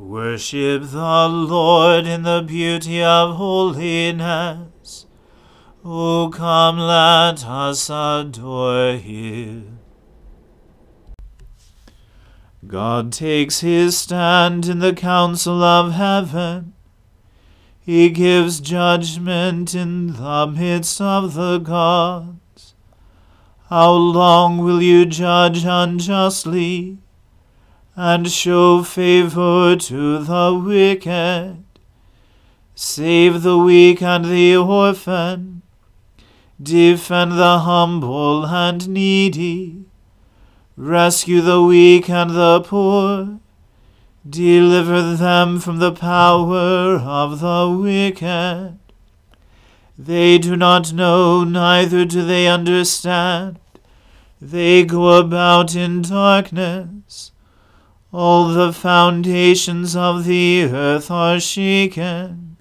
Worship the Lord in the beauty of holiness. O come, let us adore him. God takes his stand in the council of heaven. He gives judgment in the midst of the gods. How long will you judge unjustly and show favor to the wicked? Save the weak and the orphan. Defend the humble and needy. Rescue the weak and the poor Deliver them from the power of the wicked. They do not know, neither do they understand. They go about in darkness. All the foundations of the earth are shaken.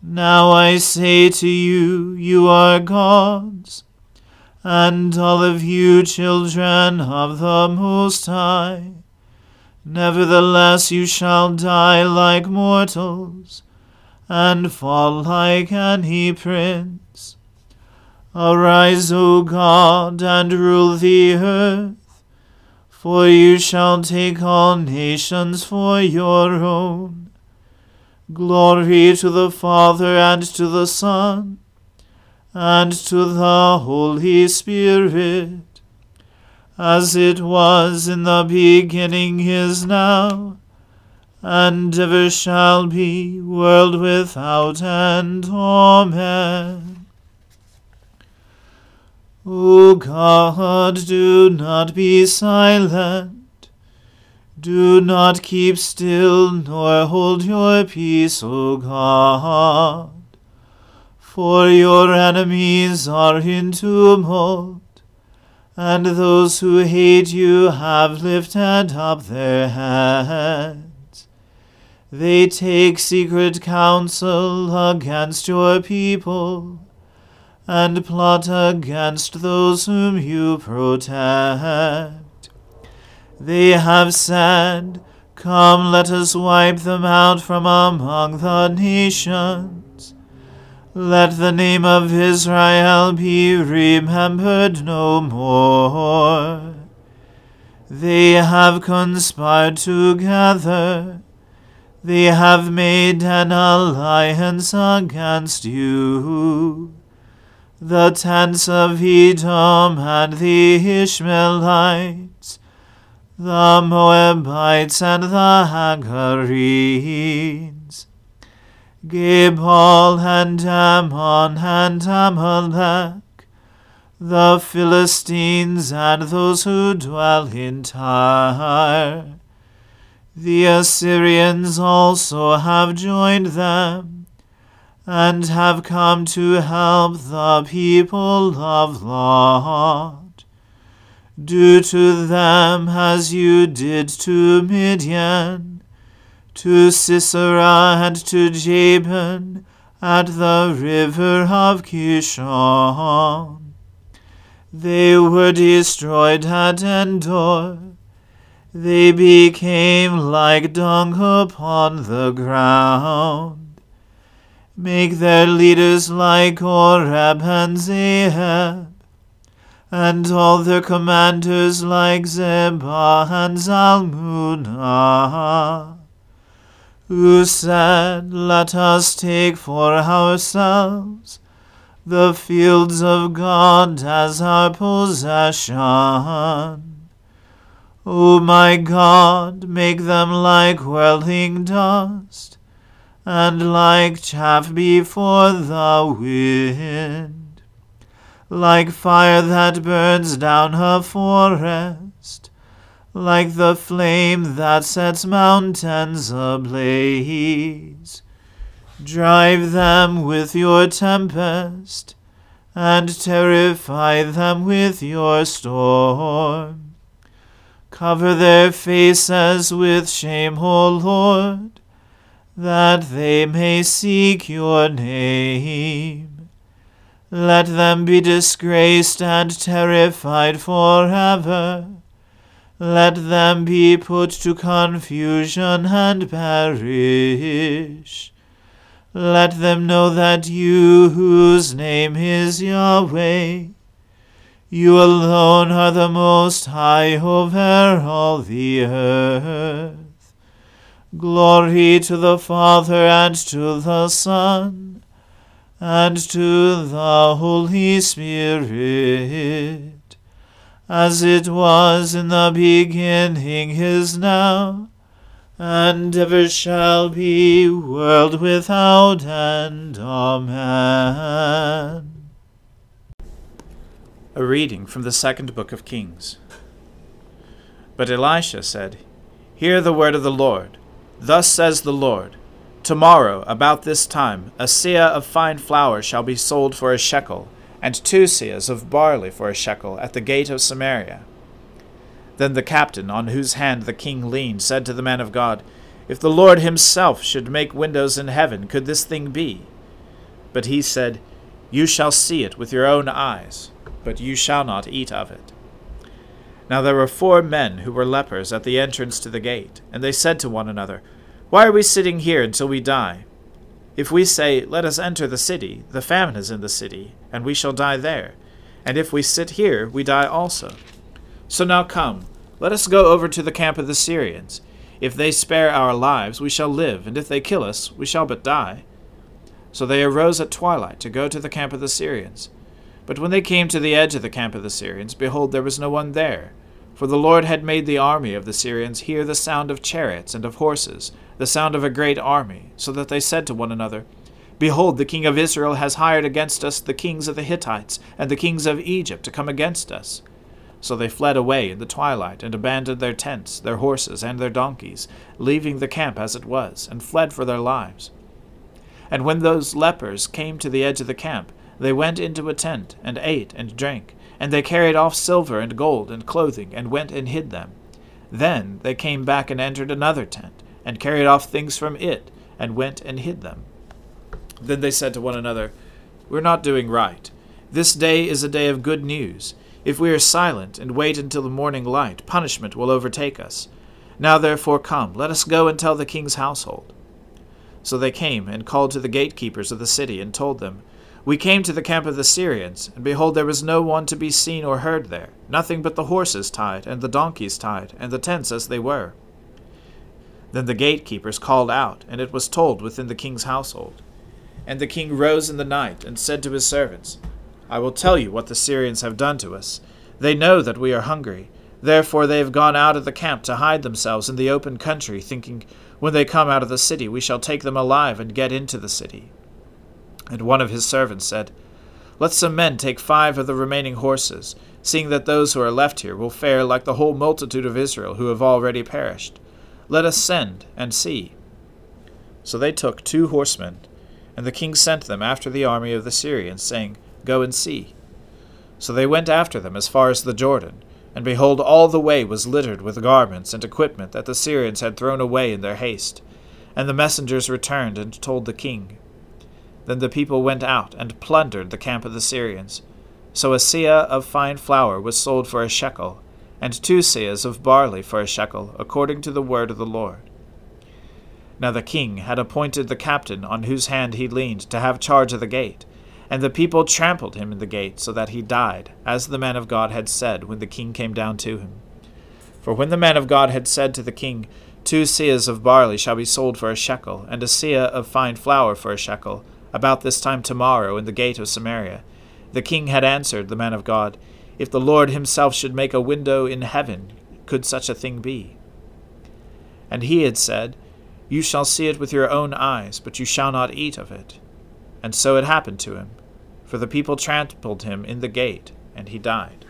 Now I say to you, you are gods, and all of you children of the Most High. Nevertheless, you shall die like mortals, and fall like any prince. Arise, O God, and rule the earth, for you shall take all nations for your own. Glory to the Father, and to the Son, and to the Holy Spirit as it was in the beginning is now, and ever shall be, world without end. Amen. O God, do not be silent. Do not keep still, nor hold your peace, O God. For your enemies are in tumult and those who hate you have lifted up their heads. They take secret counsel against your people, and plot against those whom you protect. They have said, Come, let us wipe them out from among the nations. Let the name of Israel be remembered no more. They have conspired together. They have made an alliance against you. The tents of Edom and the Ishmaelites, the Moabites and the Hagarenes Gebal and Ammon and Amalek, the Philistines and those who dwell in Tyre. The Assyrians also have joined them, and have come to help the people of Lot. Do to them as you did to Midian to Sisera and to Jabin at the river of Kishon. They were destroyed at Endor. They became like dung upon the ground. Make their leaders like Oreb and Zeeb, and all their commanders like Zebah and Zalmunna who said, Let us take for ourselves the fields of God as our possession. O my God, make them like whirling dust, and like chaff before the wind, like fire that burns down a forest like the flame that sets mountains ablaze. Drive them with your tempest, and terrify them with your storm. Cover their faces with shame, O Lord, that they may seek your name. Let them be disgraced and terrified forever let them be put to confusion and perish. Let them know that you, whose name is Yahweh, you alone are the Most High over all the earth. Glory to the Father and to the Son and to the Holy Spirit as it was in the beginning is now, and ever shall be, world without end. Amen. A reading from the second book of Kings. But Elisha said, Hear the word of the Lord. Thus says the Lord Tomorrow, about this time, a seah of fine flour shall be sold for a shekel and two seahs of barley for a shekel at the gate of Samaria. Then the captain, on whose hand the king leaned, said to the man of God, If the Lord himself should make windows in heaven, could this thing be? But he said, You shall see it with your own eyes, but you shall not eat of it. Now there were four men who were lepers at the entrance to the gate, and they said to one another, Why are we sitting here until we die? If we say, Let us enter the city, the famine is in the city, and we shall die there. And if we sit here, we die also. So now come, let us go over to the camp of the Syrians. If they spare our lives, we shall live, and if they kill us, we shall but die. So they arose at twilight to go to the camp of the Syrians. But when they came to the edge of the camp of the Syrians, behold, there was no one there. For the Lord had made the army of the Syrians hear the sound of chariots and of horses, the sound of a great army, so that they said to one another, Behold, the king of Israel has hired against us the kings of the Hittites and the kings of Egypt to come against us. So they fled away in the twilight, and abandoned their tents, their horses, and their donkeys, leaving the camp as it was, and fled for their lives. And when those lepers came to the edge of the camp, they went into a tent, and ate and drank, And they carried off silver and gold and clothing, and went and hid them. Then they came back and entered another tent, and carried off things from it, and went and hid them. Then they said to one another, We're not doing right. This day is a day of good news. If we are silent and wait until the morning light, punishment will overtake us. Now therefore come, let us go and tell the king's household. So they came and called to the gatekeepers of the city, and told them, We came to the camp of the Syrians, and behold, there was no one to be seen or heard there, nothing but the horses tied, and the donkeys tied, and the tents as they were. Then the gatekeepers called out, and it was told within the king's household. And the king rose in the night, and said to his servants, I will tell you what the Syrians have done to us. They know that we are hungry. Therefore they have gone out of the camp to hide themselves in the open country, thinking, When they come out of the city, we shall take them alive and get into the city. And one of his servants said, Let some men take five of the remaining horses, seeing that those who are left here will fare like the whole multitude of Israel who have already perished. Let us send and see. So they took two horsemen, and the king sent them after the army of the Syrians, saying, Go and see. So they went after them as far as the Jordan, and behold, all the way was littered with garments and equipment that the Syrians had thrown away in their haste. And the messengers returned and told the king. Then the people went out and plundered the camp of the Syrians. So a seah of fine flour was sold for a shekel, and two seahs of barley for a shekel, according to the word of the Lord. Now the king had appointed the captain on whose hand he leaned to have charge of the gate and the people trampled him in the gate, so that he died, as the man of God had said when the king came down to him. For when the man of God had said to the king, Two seahs of barley shall be sold for a shekel, and a seah of fine flour for a shekel, about this time tomorrow in the gate of Samaria, the king had answered the man of God, If the Lord himself should make a window in heaven, could such a thing be? And he had said, You shall see it with your own eyes, but you shall not eat of it. And so it happened to him, for the people trampled him in the gate, and he died.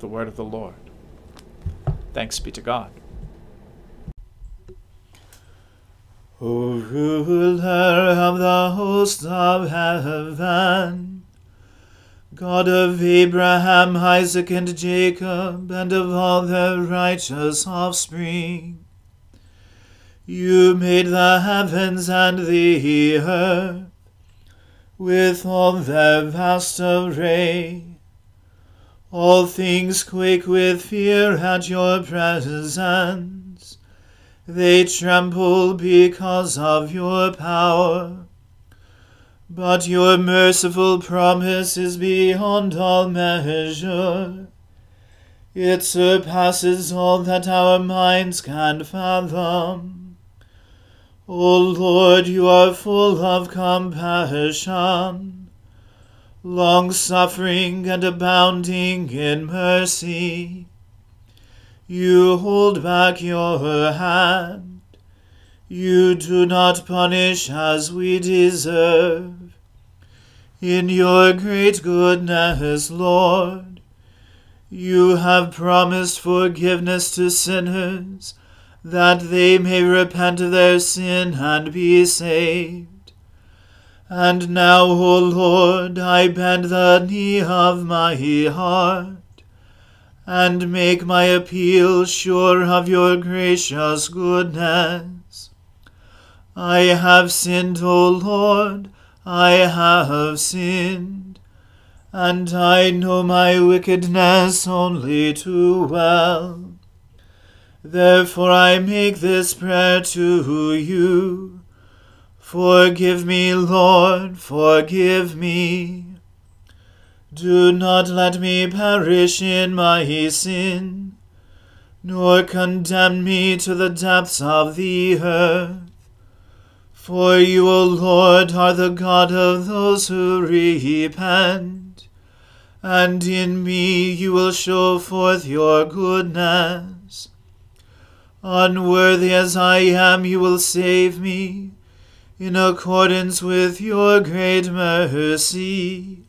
The word of the Lord. Thanks be to God. O ruler of the hosts of heaven, God of Abraham, Isaac, and Jacob, and of all their righteous offspring, you made the heavens and the earth with all their vast array. All things quake with fear at your presence. They tremble because of your power. But your merciful promise is beyond all measure. It surpasses all that our minds can fathom. O Lord, you are full of compassion, long suffering and abounding in mercy. You hold back your hand. You do not punish as we deserve. In your great goodness, Lord, you have promised forgiveness to sinners that they may repent of their sin and be saved. And now, O Lord, I bend the knee of my heart, and make my appeal sure of your gracious goodness. I have sinned, O Lord, I have sinned, and I know my wickedness only too well. Therefore I make this prayer to you. Forgive me, Lord, forgive me. Do not let me perish in my sin, nor condemn me to the depths of the earth. For you, O Lord, are the God of those who repent, and in me you will show forth your goodness. Unworthy as I am, you will save me, in accordance with your great mercy.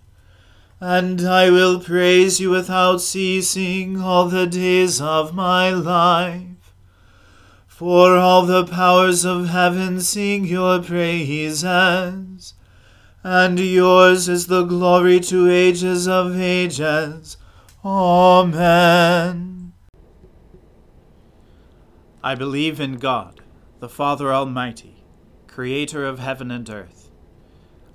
And I will praise you without ceasing all the days of my life. For all the powers of heaven sing your praises, and yours is the glory to ages of ages. Amen. I believe in God, the Father Almighty, creator of heaven and earth.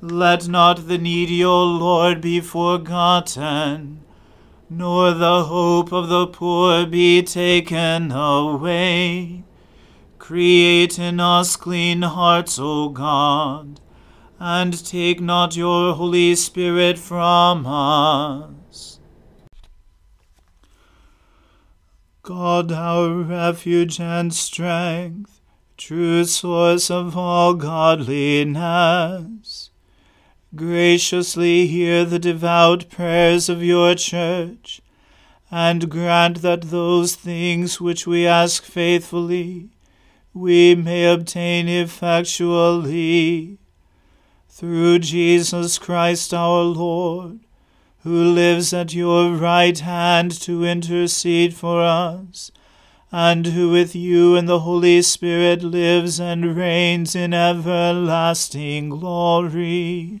Let not the needy, O Lord, be forgotten, nor the hope of the poor be taken away. Create in us clean hearts, O God, and take not your Holy Spirit from us. God, our refuge and strength, true source of all godliness, graciously hear the devout prayers of your church, and grant that those things which we ask faithfully we may obtain effectually. Through Jesus Christ our Lord who lives at your right hand to intercede for us, and who with you and the Holy Spirit lives and reigns in everlasting glory.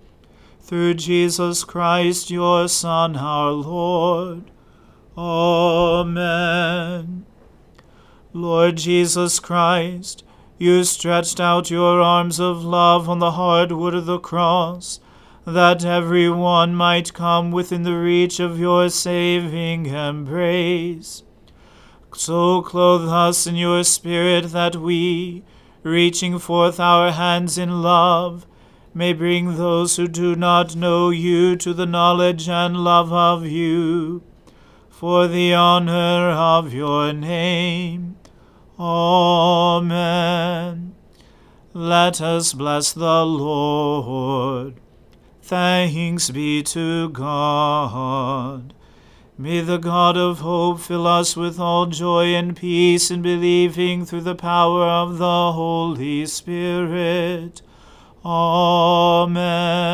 Through Jesus Christ, your Son, our Lord. Amen. Lord Jesus Christ, you stretched out your arms of love on the hard wood of the cross, that every one might come within the reach of your saving embrace. So clothe us in your Spirit that we, reaching forth our hands in love, may bring those who do not know you to the knowledge and love of you, for the honor of your name. Amen. Let us bless the Lord. Thanks be to God. May the God of hope fill us with all joy and peace in believing through the power of the Holy Spirit. Amen.